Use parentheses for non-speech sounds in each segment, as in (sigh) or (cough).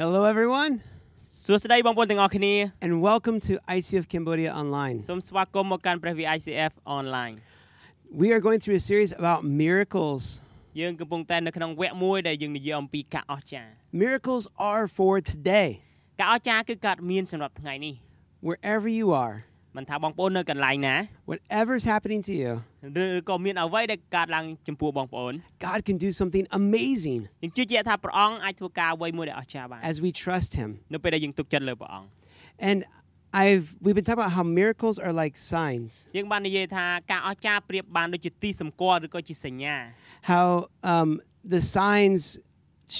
Hello, everyone, សួស្តីបងប្អូនទាំងអស់គ្នា and welcome to ICF Cambodia Online. សូមស្វាគមន៍មកកាន់ព្រះវិ ICF online We are going through a series about miracles. យើងកំពុងតែនៅក្នុងវគ្គមួយដែលយើងនិយាយអំពីការអស្ចារ្យ Miracles are for today, ការអស្ចារ្យគឺកើតមានសម្រាប់ថ្ងៃនេះ wherever you are, មិនថាបងប្អូននៅកន្លែងណា whatever's happening to you. ឬក៏មានអ្វីដែលកើតឡើងចំពោះបងប្អូន God can do something amazing យើងជឿជាក់ថាព្រះអង្គអាចធ្វើការអ្វីមួយដែលអស្ចារ្យបាន as we trust Him. នៅពេលដែលយើងទុកចិត្តលើព្រះអង្គ And I've we've been talking about how miracles are like signs. យើងបាននិយាយថាការអស្ចារ្យប្រៀបបានដូចជាទីសម្គាល់ឬក៏ជាសញ្ញា How um, the signs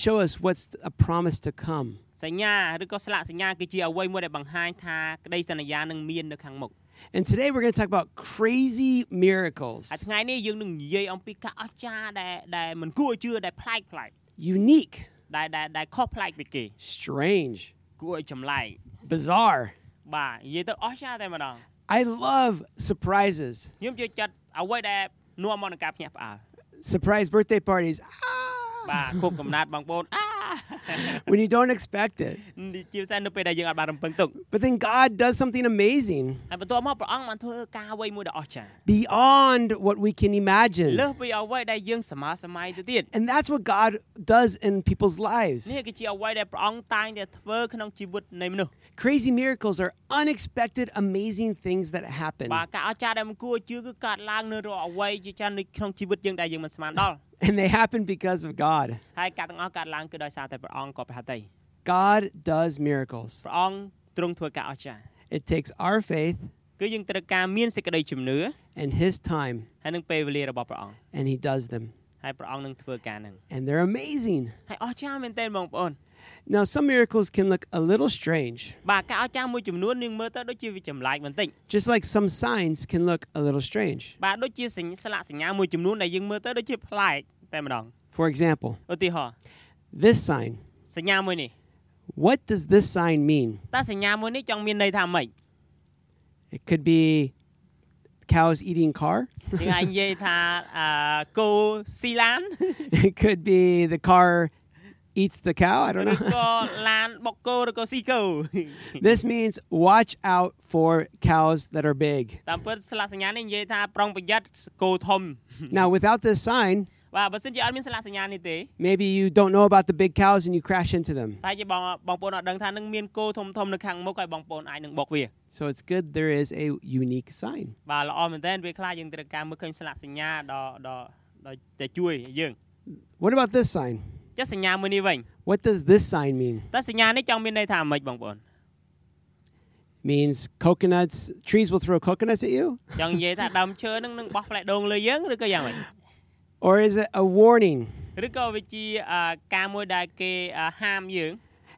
show us what's a promise to come. សញ្ញាឬក៏ស្លាកសញ្ញាគឺជាអ្វីមួយដែលបង្ហាញថាក្តីសន្យានឹងមាននៅខាងមុខ And today we're going to talk about crazy miracles, ហើយថ្ងៃនេះយើងនឹងនិយាយអំពីការអស្ចារ្យដែលដែលមិនគួរឲ្យជឿដែលប្លែកប្លែក unique, ដែលដែលដែលខុសប្លែកពីគេ strange, គួរឲ្យចម្លែក bizarre. បាទនិយាយទៅអស្ចារ្យតែម្ដង I love surprises. ខ្ញុំជឿចិត្តអ្វីដែលនាំមកនឹងការភ្ញាក់ផ្អើល Surprise birthday parties. បាទ Ah! គប់កំណត់បងប្អូនអា (laughs) when you don't expect it. But then God does something amazing. Beyond what we can imagine. And that's what God does in people's lives. Crazy miracles are unexpected, amazing things that happen. បាទក(laughs) ារអស្ចារ្យដែលមិនគួរឲ្យជឿគឺកើតឡើងនៅរាល់អ្វីជាច្រើននៅក្នុងជីវិតយើងដែលយើងមិនស្មានដល់ And they happen because of God. ហើយការទាំងអស់កើតឡើងគឺដោយសារតែព្រះអង្គក៏ប្រហែលតែ God does miracles. ព្រះអង្គទ្រង់ធ្វើការអស្ចារ្យ It takes our faith គឺយើងត្រូវការមានសេចក្តីជំនឿ and His time, ហើយនឹងពេលវេលារបស់ព្រះអង្គ and He does them. ហើយព្រះអង្គនឹងធ្វើការហ្នឹង And they're amazing. ហើយអស្ចារ្យមែនទែនបងប្អូន Now, some miracles can look a little strange, បាទការអស្ចារ្យមួយចំនួនយើងមើលទៅដូចជាវាចម្លែកបន្តិច just like some signs can look a little strange. បាទដូចជាសញ្ញាស្លាកសញ្ញាមួយចំនួនដែលយើងមើលទៅដូចជាប្លែកតែម្ដង For example, ឧទាហរណ៍ this sign. សញ្ញាមួយនេះ What does this sign mean? តើសញ្ញាមួយនេះចង់មានន័យថាម៉េច It could be cows eating car. (laughs) យើងអាចនិយាយថាអឺគោស៊ីឡាន it could be the car eats the cow. I don't know. (laughs) (laughs) this means watch out for cows that are big. (laughs) now, without this sign, Maybe you don't know about the big cows and you crash into them. So it's good there is a unique sign. What about this sign? ចុះសញ្ញាមួយនេះវិញ What does this sign mean? តើសញ្ញានេះចង់មានន័យថាម៉េចបងប្អូន means coconuts, trees will throw coconuts at you? ចង់និយាយថាដើមឈើនឹងនឹងបោះផ្លែដូងលើយើងឬក៏យ៉ាងម៉េច Or is it a warning? ឬក៏វាជាអឺការមួយដែលគេអឺហាមយើង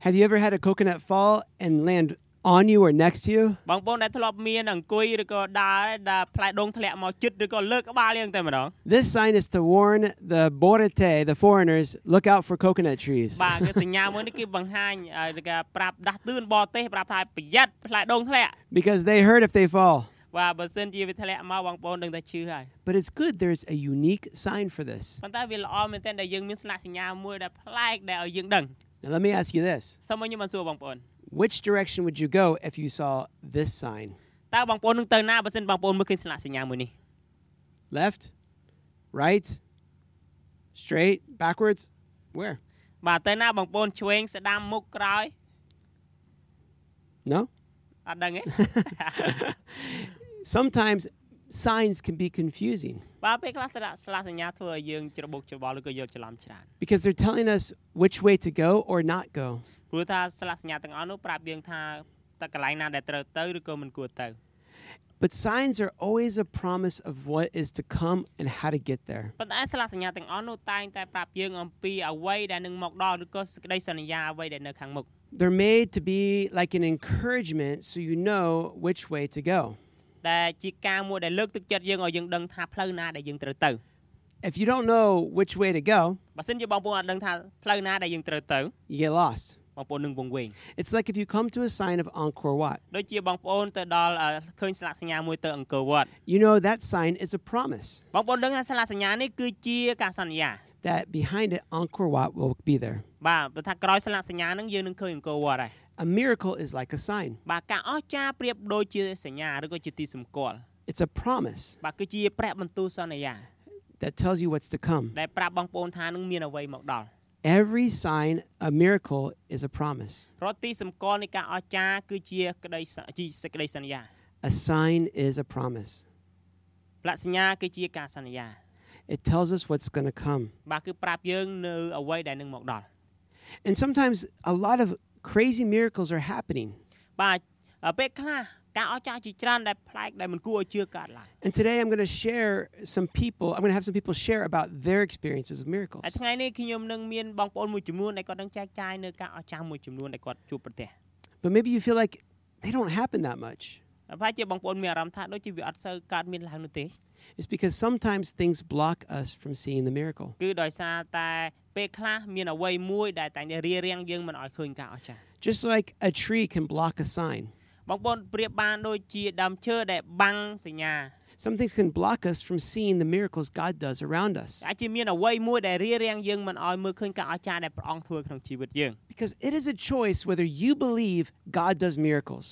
Have you ever had a coconut fall and land on you or next to you? បងប្អូនដែលធ្លាប់មានអង្គុយឬក៏ដើរដែលផ្លែដូងធ្លាក់មកជិតឬក៏លើកក្បាលយើងតែម្ដង This sign is to warn the Borete, the foreigners, look out for coconut trees. បាទគឺសញ្ញាមួយនេះគឺបង្ហាញអឺគេប្រាប់ដាស់តឿនបរទេសប្រាប់ថាប្រយ័ត្នផ្លែដូងធ្លាក់ Because they hurt if they fall. បាទបើសិនជាវាធ្លាក់មកបងប្អូនដឹងតែឈឺហើយ But it's good there's a unique sign for this. ប៉ុន្តែវាល្អមែនទែនដែលយើងមានស្លាកសញ្ញាមួយដែលប្លែកដែលឲ្យយើងដឹង Now, let me ask you this សូមឲ្យខ្ញុំបានសួរបងប្អូន Which direction would you go if you saw this sign? តើបងប្អូននឹងទៅណាបើសិនបងប្អូនមើលឃើញស្លាកសញ្ញាមួយនេះ Left? Right? Straight? Backwards? Where? បាទទៅណាបងប្អូនឆ្វេងស្ដាំមុខក្រោយ No? អត់ដឹងទេ (laughs) Sometimes signs can be confusing បាទពេលខ្លះស្លាកស្លាកសញ្ញាធ្វើឲ្យយើងច្របូកច្របល់ឬក៏យកច្រឡំច្រើន because they're telling us which way to go or not go. ព្រោះថាស្លាកសញ្ញាទាំងអស់នោះប្រាប់យើងថាតើកន្លែងណាដែលត្រូវទៅឬក៏មិនគួរទៅ But signs are always a promise of what is to come and how to get there. ប៉ុន្តែស្លាកសញ្ញាទាំងអស់នោះតែងតែប្រាប់យើងអំពីអ្វីដែលនឹងមកដល់ឬក៏សេចក្តីសន្យាអ្វីដែលនៅខាងមុខ They're made to be like an encouragement so you know which way to go. ដែលជាការមួយដែលលើកទឹកចិត្តយើងឲ្យយើងដឹងថាផ្លូវណាដែលយើងត្រូវទៅ If you don't know which way to go, បើសិនជាបងប្អូនអត់ដឹងថាផ្លូវណាដែលយើងត្រូវទៅ you get lost. បងប្អូននឹងវង្វេង It's like if you come to a sign of Angkor Wat, ដូចជាបងប្អូនទៅដល់អឺឃើញស្លាកសញ្ញាមួយទៅអង្គរវត្ត you know that sign is a promise. បងប្អូនដឹងថាស្លាកសញ្ញានេះគឺជាការសន្យា that behind it, Angkor Wat will be there. បាទបើថាក្រោយស្លាកសញ្ញាហ្នឹងយើងនឹងឃើញអង្គរវត្តហើយ A miracle is like a sign. បាទការអស្ចារ្យប្រៀបដូចជាសញ្ញាឬក៏ជាទីសម្គាល់ It's a promise បាទគឺជាប្រាក់បន្ទូលសន្យា that tells you what's to come. ដែលប្រាប់បងប្អូនថានឹងមានអ្វីមកដល់ Every sign, a miracle, is a promise. រត់ទីសម្គាល់នៃការអស្ចារ្យគឺជាក្តីសជាសេចក្តីសន្យា A sign is a promise. ផ្លាកសញ្ញាគឺជាការសន្យា It tells us what's going to come. បាទគឺប្រាប់យើងនៅអ្វីដែលនឹងមកដល់ And sometimes a lot of crazy miracles are happening. បាទពេលខ្លះ ការអស្ចារ្យជាច្រើនដែលប្លែកដែលមិនគួរឲ្យជឿកើតឡើង And today I'm going to share some people, I'm going to have some people share about their experiences of miracles. ហើយថ្ងៃនេះខ្ញុំនឹងមានបងប្អូនមួយចំនួនដែលគាត់នឹងចែកចាយនៅការអស្ចារ្យមួយចំនួនដែលគាត់ជួបប្រទះ But maybe you feel like they don't happen that much. ហើយប្រហែលជាបងប្អូនមានអារម្មណ៍ថាដូចជាវាអត់សូវកើតមានឡើងនោះទេ It's because sometimes things block us from seeing the miracle. គឺដោយសារតែពេលខ្លះមានអ្វីមួយដែលតែងតែរារាំងយើងមិនឲ្យឃើញការអស្ចារ្យ Just like a tree can block a sign. បងប្អូនប្រៀបបានដូចជាដើមឈើដែលបាំងសញ្ញា Some things can block us from seeing the miracles God does around us. អាចជាមានអ្វីមួយដែលរារាំងយើងមិនឲ្យមើលឃើញការអស្ចារ្យដែលព្រះអង្គធ្វើក្នុងជីវិតយើង Because it is a choice whether you believe God does miracles.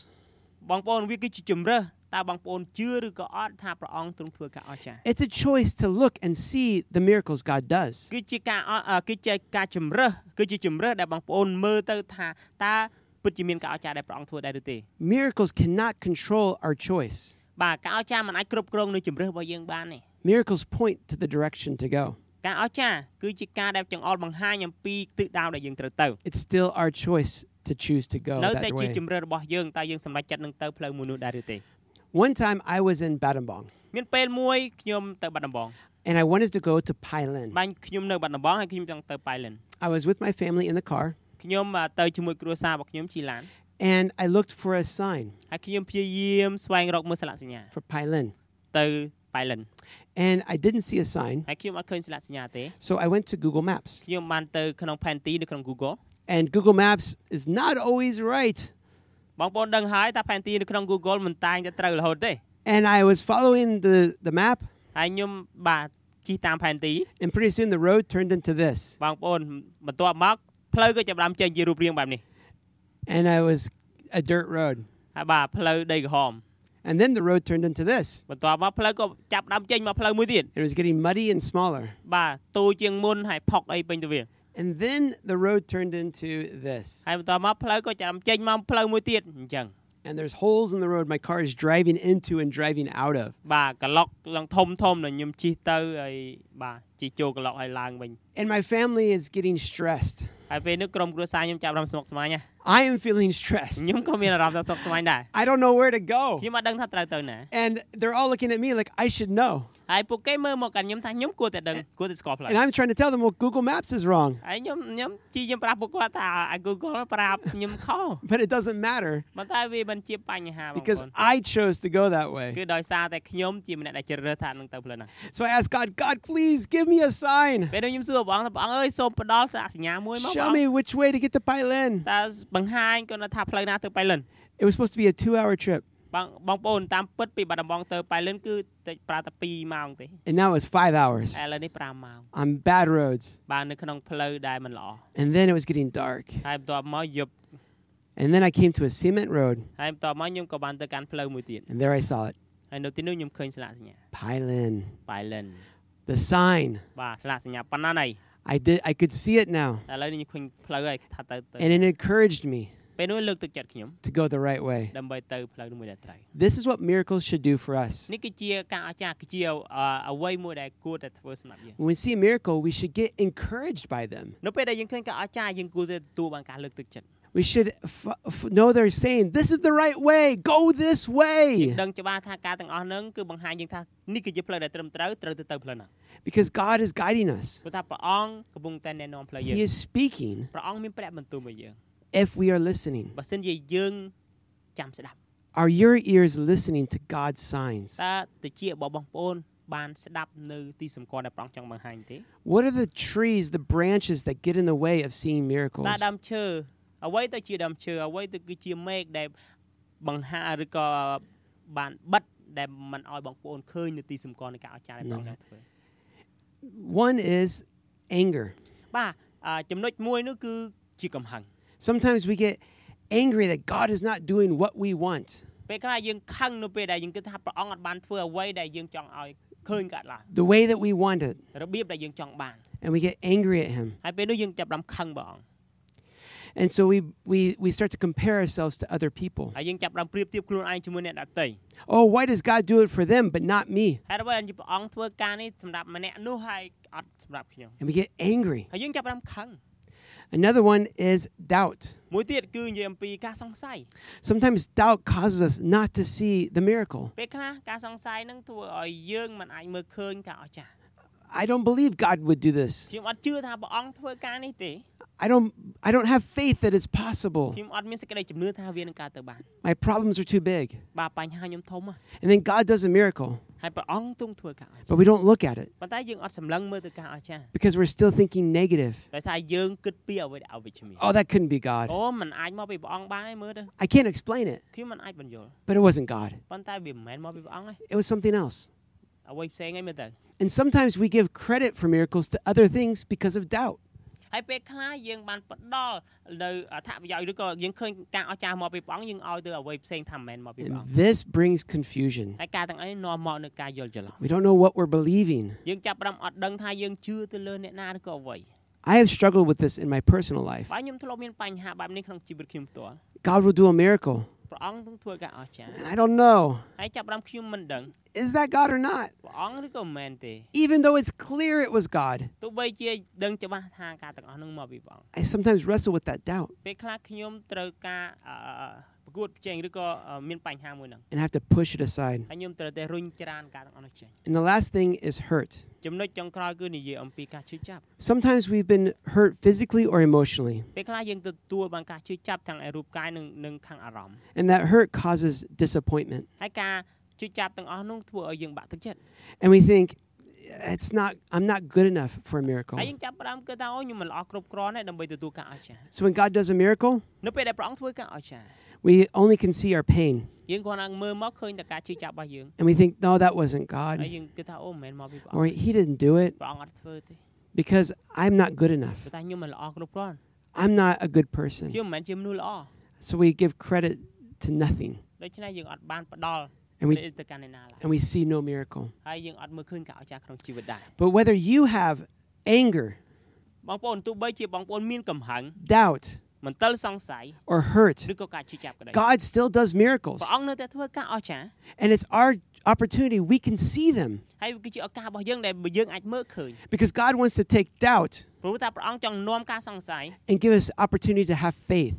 បងប្អូនវាគឺជាជំរើសតើបងប្អូនជឿឬក៏អត់ថាព្រះអង្គទ្រង់ធ្វើការអស្ចារ្យ It's a choice to look and see the miracles God does. គឺជាការអអគឺជាការជំរើសគឺជាជំរើសដែលបងប្អូនមើលទៅថាតើ ពិតជាមានការអស្ចារ្យដែលព្រះអង្គធ្វើដែរឬទេ Miracles cannot control our choice. បាទការអស្ចារ្យមិនអាចគ្រប់គ្រងនៅជំរើសរបស់យើងបានទេ Miracles point to the direction to go. ការអស្ចារ្យគឺជាការដែលចង្អុលបង្ហាញអំពីទិសដៅដែលយើងត្រូវទៅ It's still our choice to choose to go នៅ that តែជា way. ជំរើសរបស់យើងតើយើងសម្រេចចិត្តនឹងទៅផ្លូវមួយនោះដែរឬទេ One time I was in Battambang មានពេលមួយខ្ញុំទៅបាត់ដំបង and I wanted to go to Pai Lin. បាញ់ខ្ញុំនៅបាត់ដំបងហើយខ្ញុំចង់ទៅប៉ៃលិន I was with my family in the car ខ្ញុំទៅជាមួយគ្រួសាររបស់ខ្ញុំជីឡាន uh, And I looked for a sign. ហើយខ្ញុំព្យាយាមស្វែងរកមើលស្លាកសញ្ញា For Pailin. ទៅ Pailin. And I didn't see a sign. ហើយខ្ញុំអត់ឃើញស្លាកសញ្ញាទេ So I went to Google Maps. ខ្ញុំបានទៅក្នុងផែនទីនៅក្នុង Google. And Google Maps is not always right. បងប្អូនដឹងហើយថាផែនទីនៅក្នុង Google មិនតែងតែត្រូវរហូតទេ And I was following the the map. ហើយខ្ញុំបាទជិះតាមផែនទី And pretty soon the road turned into this. បងប្អូនបន្ទាប់មក ផ្លូវក៏ចាប់ផ្ដើមចេញជារូបរាងបែបនេះ And I was a dirt road. ហើយបាទផ្លូវដីក្រហម And then the road turned into this. បន្ទាប់មកផ្លូវក៏ចាប់ផ្ដើមចេញមកផ្លូវមួយទៀត It was getting muddy and smaller. បាទទូជាងមុនហើយផុកអីពេញទៅវា And then the road turned into this. ហើយបន្ទាប់មកផ្លូវក៏ចាប់ចេញមកផ្លូវមួយទៀតអញ្ចឹង And there's holes in the road my car is driving into and driving out of. បាទក្លុកឡើងធំធំដល់ខ្ញុំជិះទៅហើយបាទជិះចូលក្លុកហើយឡើងវិញ And my family is getting stressed. ហើយពេលនេះក្រុមគ្រួសារខ្ញុំចាប់ផ្ដើមស្មុគស្មាញណា I am feeling stressed. ខ្ញុំក៏មានអារម្មណ៍ថាស្មុគស្មាញដែរ I don't know where to go. ខ្ញុំអត់ដឹងថាត្រូវទៅណា And they're all looking at me like I should know. ហើយពួកគេមើលមកកាន់ខ្ញុំថាខ្ញុំគួរតែដឹងគួរតែស្គាល់ផ្លូវ And I'm trying to tell them, well, Google Maps is wrong. ហើយខ្ញុំខ្ញុំជីខ្ញុំប្រាប់ពួកគាត់ថាអា Google ប្រាប់ខ្ញុំខុស (laughs) But it doesn't matter ប៉ុន្តែវាមិនជាបញ្ហាបងប្ because អូន I chose to go that way. គឺដោយសារតែខ្ញុំជាម្នាក់ដែលជ្រើសរើសថានឹងទៅផ្លូវហ្នឹង So I asked God, God, please give me a sign. ពេលនោះខ្ញុំសួរ ព្រះអង្គថាព្រះអង្គអើយសូមផ្ដល់សារសញ្ញាមួយមកព្រះ Show អង្គ me which way to get to Pailin. តើបង្ហាញគាត់ថាផ្លូវណាទៅប៉ៃលិន It was supposed to be a two hour trip, បងបងប្អូនតាមពិតពីបាត់ដំបងទៅប៉ៃលិនគឺតែប្រើតែ2ម៉ោងទេ and now it's five hours ឥឡូវនេះ5ម៉ោង on bad roads. បាទនៅក្នុងផ្លូវដែលមិនល្អ And then it was getting dark. ហើយបន្ទាប់មកយប់ And then I came to a cement road, ហើយបន្ទាប់មកខ្ញុំក៏បានទៅកាន់ផ្លូវមួយទៀត and there I saw it ហើយនៅទីនោះខ្ញុំឃើញស្លាកសញ្ញា Pailin. ប៉ៃលិន The sign. បាទស្លាកសញ្ញាប៉ុណ្ណាណៃ I did. I could see it now, ឥឡូវនេះខ្ញុំឃើញផ្លូវហើយថាទៅទៅ and it encouraged me ពេលនោះលើកទឹកចិត្តខ្ញុំ to go the right way. ដើម្បីទៅផ្លូវនោះមួយដែលត្រូវ This is what miracles should do for us. នេះគឺជាការអស្ចារ្យគឺជាអអ្វីមួយដែលគួរតែធ្វើសម្រាប់យើង When we see a miracle, we should get encouraged by them. នៅពេលដែលយើងឃើញការអស្ចារ្យយើងគួរតែទទួលបានការលើកទឹកចិត្ត We should f- f- know they're saying, "This is the right way. Go this way." ដឹងច្បាស់ថាការទាំងអស់ហ្នឹងគឺបង្ហាញយើងថានេះគឺជាផ្លូវដែលត្រឹមត្រូវត្រូវទៅទៅផ្លូវហ្នឹង Because God is guiding us. ព្រោះថាព្រះអង្គកំពុងតែណែនាំផ្លូវយើង He is speaking ព្រះអង្គមានព្រះបន្ទូលមកយើង if we are listening. បើសិនជាយើងចាំស្ដាប់ Are your ears listening to God's signs? តើតិចរបស់បងប្អូនបានស្ដាប់នៅទីសម្គាល់ដែលព្រះអង្គចង់បង្ហាញទេ What are the trees, the branches that get in the way of seeing miracles? តើដើមឈើ អ្វីទៅជាដើមឈើអ្វីទៅគឺជាមេឃដែលបង្ហាញឬក៏បានបិទដែលមិនឲ្យបងប្អូនឃើញនៅទីសម្គាល់នៃការអស្ចារ្យដែលព្រះអង្គចង់ធ្វើ One is anger. បាទអឺចំណុចមួយនោះគឺជាកំហឹង Sometimes we get angry that God is not doing what we want. ពេលខ្លះយើងខឹងនៅពេលដែលយើងគិតថាព្រះអង្គអត់បានធ្វើអ្វីដែលយើងចង់ឲ្យឃើញកើតឡើង the way that we want it. របៀបដែលយើងចង់បាន And we get angry at Him. ហើយពេលនោះយើងចាប់ផ្ដើមខឹងព្រះអង្គ And so we, we, we start to compare ourselves to other people. Oh, why does God do it for them but not me? And we get angry. Another one is doubt. Sometimes doubt causes us not to see the miracle. I don't believe God would do this. ខ្ញុំអត់ជឿថាព្រះអង្គធ្វើការនេះទេ I don't I don't have faith that it's possible. ខ្ញុំអត់មានសេចក្តីជំនឿថាវានឹងកើតទៅបាន My problems are too big. បាទបញ្ហាខ្ញុំធំណាស់ And then God does a miracle, ហើយព្រះអង្គទ្រង់ធ្វើការអស្ចារ្យ but we don't look at it ប៉ុន្តែយើងអត់សម្លឹងមើលទៅការអស្ចារ្យ because we're still thinking negative. ដោយសារយើងគិតពីអ្វីដែលអវិជ្ជមាន Oh, that couldn't be God. អូมันអាចមកពីព្រះអង្គបានទេមើលទៅ I can't explain it, ខ្ញុំមិនអាចបញ្យល់ but it wasn't God. ប៉ុន្តែវាមិនមែនមកពីព្រះអង្គទេ It was something else. អ្វីផ្សេងឯងមើលទៅ And sometimes we give credit for miracles to other things because of doubt. ហើយពេលខ្លះយើងបានផ្ដល់នៅអត្ថប្រយោជន៍ឬក៏យើងឃើញការអស្ចារ្យមកពីព្រះអង្គយើងឲ្យទៅអ្វីផ្សេងថាមិនមែនមកពីព្រះអង្គ And this brings confusion. ហើយការទាំងអីនាំមកនៅការយល់ច្រឡំ We don't know what we're believing. យើងចាប់ផ្ដើមអត់ដឹងថាយើងជឿទៅលើអ្នកណាឬក៏អ្វី I have struggled with this in my personal life. បើខ្ញុំធ្លាប់មានបញ្ហាបែបនេះក្នុងជីវិតខ្ញុំផ្ទាល់ God will do a miracle, ព្រះអង្គទ្រង់ធ្វើការអស្ចារ្យ and I don't know. ហើយចាប់ផ្ដើមខ្ញុំមិនដឹង Is that God or not? ព្រះអង្គឬក៏មិនមែនទេ Even though it's clear it was God, ទោះបីជាដឹងច្បាស់ថាការទាំងអស់នោះមកពីព្រះអង្គ I sometimes wrestle with that doubt ពេលខ្លះខ្ញុំត្រូវការ អឺប្រកួតប្រជែងឬក៏អឺមានបញ្ហាមួយហ្នឹង and have to push it aside. ហើយខ្ញុំត្រូវតែរុញច្រានការទាំងអស់នោះចេញ And the last thing is hurt. ចំណុចចុងក្រោយគឺនិយាយអំពីការឈឺចាប់ Sometimes we've been hurt physically or emotionally, ពេលខ្លះយើងទទួលបានការឈឺចាប់ទាំងឯរូបកាយនិងនិងខាងអារម្មណ៍ and that hurt causes disappointment. ហើយការឈឺចាប់ទាំងអស់នោះធ្វើឲ្យយើងបាក់ទឹកចិត្ត And we think, it's not, I'm not good enough for a miracle. ហើយយើងចាប់ផ្ដើមគិតថាអូខ្ញុំមិនល្អគ្រប់គ្រាន់ទេដើម្បីទទួលការអស្ចារ្យ So when God does a miracle, នៅពេលដែលព្រះអង្គធ្វើការអស្ចារ្យ we only can see our pain. យើងគ្រាន់តែមើលមកឃើញតែការឈឺចាប់របស់យើង And we think, no, that wasn't ហើយ God. យើងគិតថាអូមិនមែនមកពីព្រះ Or អង្គ He didn't do it ព្រះអង្គអត់ធ្វើទេ because I'm not good enough. ព្រោះតែខ្ញុំមិនល្អគ្រប់គ្រាន់ I'm not a good person. ខ្ញុំមិនមែនជាមនុស្សល្អ So we give credit to nothing ដូច្នេះយើងអត់បានផ្ដល់ and we, ទៅកាន់អ្នកណាឡើយ and we see no miracle. ហើយយើងអត់មើលឃើញការអស្ចារ្យក្នុងជីវិតដែរ But whether you have anger, បងប្អូនទោះបីជាបងប្អូនមានកំហឹង doubt, មន្ទិលសង្ស័យ or hurt, God still does miracles. And it's our opportunity, we can see them. Because God wants to take doubt and give us opportunity to have faith.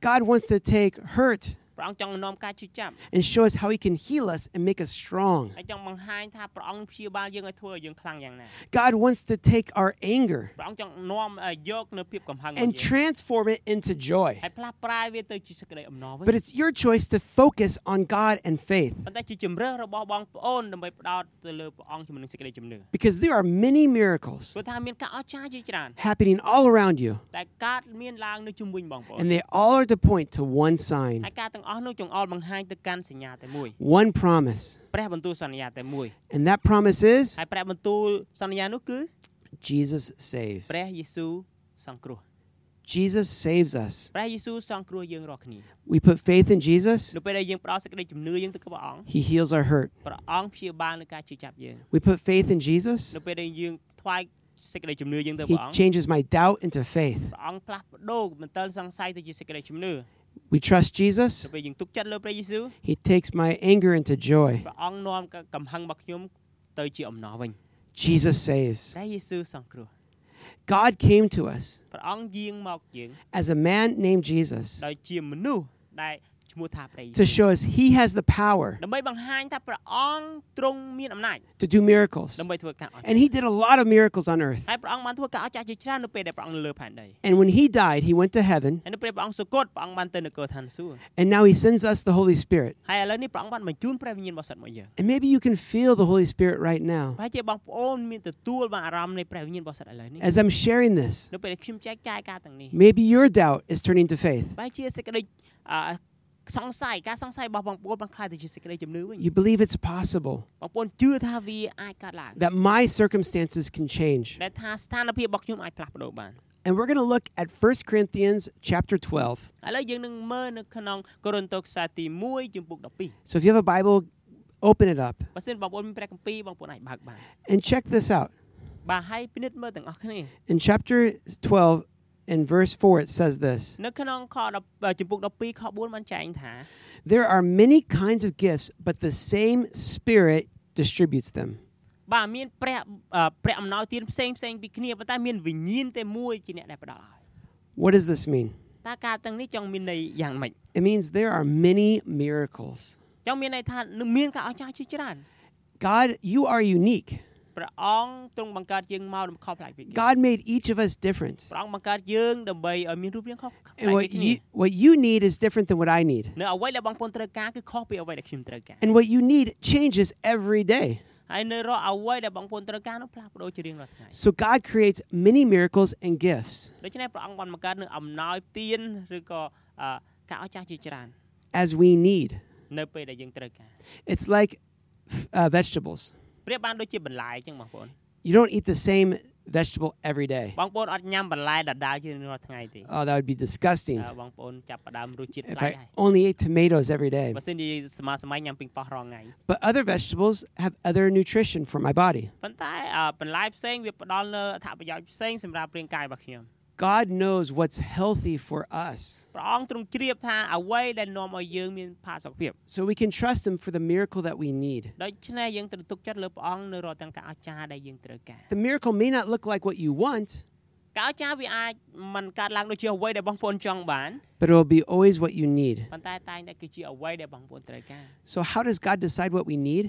God wants to take hurt ព្រះអង្គចង់នាំការឈឺចាប់ and show us how he can heal us and make us strong. ហើយចង់បង្ហាញថាព្រះអង្គព្យាបាលយើងឲ្យធ្វើឲ្យយើងខ្លាំងយ៉ាងណា God wants to take our anger ព្រះអង្គចង់នាំឲ្យយកនៅភាពកំហឹងរបស់ and យើង transform it into joy. ហើយផ្លាស់ប្រែវាទៅជាសេចក្តីអំណរវិញ But it's your choice to focus on God and faith ប៉ុន្តែជាជំរឿរបស់បងប្អូនដើម្បីផ្ដោតទៅលើព្រះអង្គជាមួយនឹងសេចក្តីជំនឿ because there are many miracles ព្រោះថាមានការអស្ចារ្យជាច្រើន happening all around you តែកើតមានឡើងនៅជុំវិញបងប្អូន and they all are to point to one sign, ហើយការទាំង អស់នោះចង្អុលបង្ហាញទៅកាន់សញ្ញាតែមួយ one promise. ព្រះបន្ទូលសន្យាតែមួយ And that promise is ហើយព្រះបន្ទូលសន្យានោះគឺ Jesus saves. ព្រះយេស៊ូវសង្គ្រោះ Jesus saves us. ព្រះយេស៊ូវសង្គ្រោះយើងរាល់គ្នា We put faith in Jesus, នៅពេលដែលយើងផ្ដោតសេចក្តីជំនឿយើងទៅព្រះអង្គ he heals our hurt. ព្រះអង្គព្យាបាលនឹងការជឿចាប់យើង We put faith in Jesus, នៅពេលដែលយើងថ្វាយសេចក្តីជំនឿយើងទៅព he ព្រះអង្គ changes my doubt into faith. ព្រះអង្គផ្លាស់ប្ដូរមន្ទិលសង្ស័យទៅជាសេចក្តីជំនឿ we trust Jesus, He takes my anger into joy. Jesus saves. God came to us as a man named Jesus ដោយជាមនុស្សដែលឈ្មោះថាព្រះយេស៊ូ to វ show us he has the power ដើម្បីបង្ហាញថាព្រះអង្គទ្រង់មានអំណាច to do miracles. ដើម្បីធ្វើការអស្ចារ្យ And he did a lot of miracles on earth. ហើយព្រះអង្គបានធ្វើការអស្ចារ្យជាច្រើននៅពេលដែលព្រះអង្គនៅលើផែនដី And when he died, he went to heaven, ហើយនៅពេលព្រះអង្គសុគតព្រះអង្គបានទៅនគរឋានសួគ៌ and now he sends us the Holy Spirit. ហើយឥឡូវនេះព្រះអង្គបានបញ្ជូនព្រះវិញ្ញាណបរិសុទ្ធមកយើង And maybe you can feel the Holy Spirit right now. ប្រហែលជាបងប្អូនមានទទួលបានអារម្មណ៍នៃព្រះវិញ្ញាណបរិសុទ្ធឥឡូវនេះ As I'm sharing this, នៅពេលដែលខ្ញុំចែកចាយការទាំងនេះ maybe your doubt is turning to faith. ប្រហែលជាសេចក្តីអឺ សង្ស័យការសង្ស័យរបស់បងប្អូនបានខ្លាយទៅជាសេចក្តីជំនឿវិញ You believe it's possible បងប្អូនជឿថាវាអាចកើតឡើង that my circumstances can change. ដែលថាស្ថានភាពរបស់ខ្ញុំអាចផ្លាស់ប្ដូរបាន And we're going to look at 1 Corinthians chapter 12. ឥឡូវយើងនឹងមើលនៅក្នុងកូរិនតូខ្សែទី1ជំពូក12 So if you have a Bible, open it up បើសិនបងប្អូនមានព្រះគម្ពីរបងប្អូនអាចបើកបាន and check this out. បាទហើយពិនិត្យមើលទាំងអស់គ្នា In chapter 12 in verse 4 it says this. នៅក្នុងខ10ជំពូក12ខ4បានចែងថា There are many kinds of gifts, but the same spirit distributes them. បាទមានព្រះអឺព្រះអំណោយទានផ្សេងផ្សេងពីគ្នាប៉ុន្តែមានវិញ្ញាណតែមួយជាអ្នកដែលផ្ដល់ឲ្យ What does this mean? តើការទាំងនេះចង់មានន័យយ៉ាងម៉េច It means there are many miracles. ចង់មានន័យថានឹងមានការអស្ចារ្យជាច្រើន God, you are unique. ព្រះអង្គទ្រង់បង្កើតយើងមកដើម្បីខុសប្លែកពីគេ God made each of us different. ព្រះអង្គបង្កើតយើងដើម្បីឲ្យមានរូបរាងខុសប្លែក And ពី what គ្នា you what you need is different than what I need. នៅអ្វីដែលបងប្អូនត្រូវការគឺខុសពីអ្វីដែលខ្ញុំត្រូវការ And what you need changes every day. ហើយនៅរាល់អ្វីដែលបងប្អូនត្រូវការនោះផ្លាស់ប្ដូរជារៀងរាល់ថ្ងៃ So God creates many miracles and gifts ដូច្នេះព្រះអង្គបានបង្កើតនៅអំណោយទានឬក៏អឺការអស្ចារ្យជាច្រើន as we need. នៅពេលដែលយើងត្រូវការ It's like uh, vegetables. ប្រៀបបានដូចជាបន្លែអញ្ចឹងបងប្អូន You don't eat the same vegetable every day. បងប្អូនអត់ញ៉ាំបន្លែដដែលជារៀងរាល់ថ្ងៃទេ Oh, that would be disgusting. អឺបងប្អូនចាប់ផ្ដើមរសជាតិ If ប្លែក I ហើយ only ate tomatoes every day. បើសិនជាសម័យសម័យញ៉ាំពីងប៉ោះរាល់ថ្ងៃ But other vegetables have other nutrition for my body. ប៉ុន្តែអឺបន្លែផ្សេងវាផ្ដល់នៅអត្ថប្រយោជន៍ផ្សេងសម្រាប់រាងកាយរបស់ខ្ញុំ God knows what's healthy for us. ព្រះអង្គទ្រង់ជ្រាបថាអ្វីដែលនាំឲ្យយើងមានផាសុកភាព So we can trust Him for the miracle that we need. ដូច្នេះយើងត្រូវទុកចិត្តលើព្រះអង្គនៅរាល់ទាំងការអស្ចារ្យដែលយើងត្រូវការ The miracle may not look like what you want, ការអស្ចារ្យវាអាចមិនកើតឡើងដូចជាអ្វីដែលបងប្អូនចង់បាន but it will be always what you need. ប៉ុន្តែតែងតែគឺជាអ្វីដែលបងប្អូនត្រូវការ So, how does God decide what we need?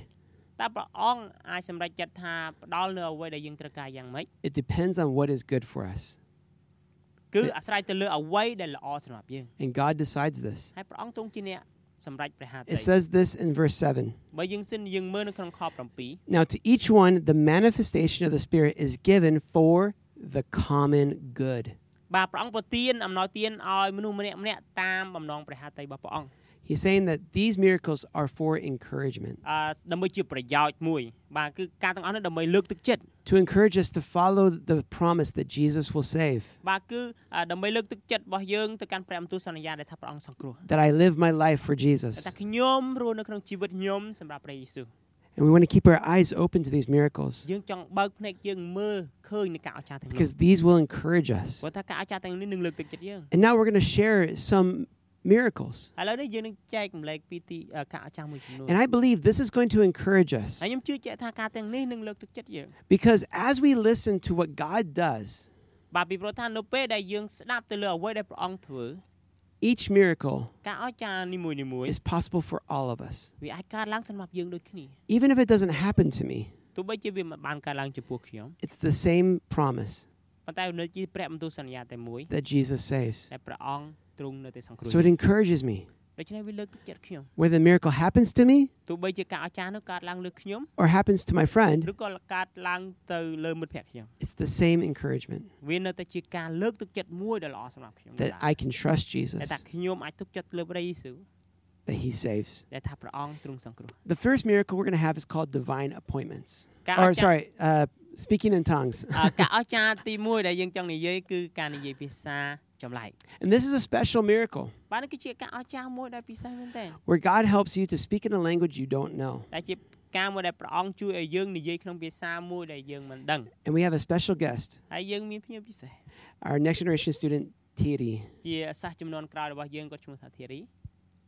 តើព្រះអង្គអាចសម្រេចចិត្តថាផ្ដល់នៅអ្វីដែលយើងត្រូវការយ៉ាងម៉េច It depends on what is good for us. គឺអាស្រ័យទៅលើអ្វីដែលល្អសម្រាប់យើង And God decides this. ហើយព្រះអង្គទ្រង់ជាអ្នកសម្រេចព្រះハត្ It តី says this in verse 7 បើយើងសិនយើងមើលនៅក្នុងខ7 Now, to each one, the manifestation of the Spirit is given for the common good. He's saying that these miracles are for encouragement. To encourage us to follow the promise that Jesus will save. That I live my life for Jesus. And we want to keep our eyes open to these miracles. Because these will encourage us. And now we're going to share some miracles. And I believe this is going to encourage us. Because as we listen to what God does, each miracle is possible for all of us. Even if it doesn't happen to me, it's the same promise that Jesus says. So it encourages me. Whether the miracle happens to me or happens to my friend, it's the same encouragement that I can trust Jesus, that He saves. The first miracle we're going to have is called divine appointments. Or, sorry, uh, speaking in tongues. អឺការអស្ចារ្យទី1ដែលយើងចង់និយាយគឺការនិយាយភាសាចម្លែក And this is a special miracle បាទនេះគឺជាការអស្ចារ្យមួយដែលពិសេសមែនទែន where God helps you to speak in a language you don't know. ដែលជាការមួយដែលព្រះអង្គជួយឲ្យយើងនិយាយក្នុងភាសាមួយដែលយើងមិនដឹង And we have a special guest, ហើយយើងមានភ្ញៀវពិសេស our next generation student, Thierry. ជាសិស្សចំនួនក្រោយរបស់យើងគាត់ឈ្មោះថាធីរី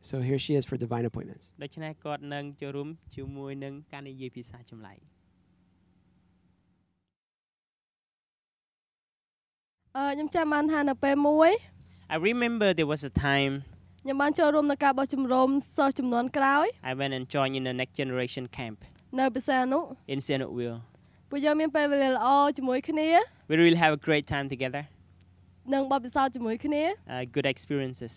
So here she is for divine appointments. ដូច្នេះគាត់នឹងចូលរួមជាមួយនឹងការនិយាយភាសាចម្លែក ខ្ញុំចាំបានថានៅពេលមួយ I remember there was a time ខ្ញុំបានចូលរួមនៅការបោះជំរំសិស្សចំនួនក្រោយ I went and joined in the next generation camp នៅភាសានោះ in Senate-ville ពួកយើងមានពេលវេលាល្អជាមួយគ្នា we really have a great time together និងបទពិសោធន៍ជាមួយគ្នា uh, good experiences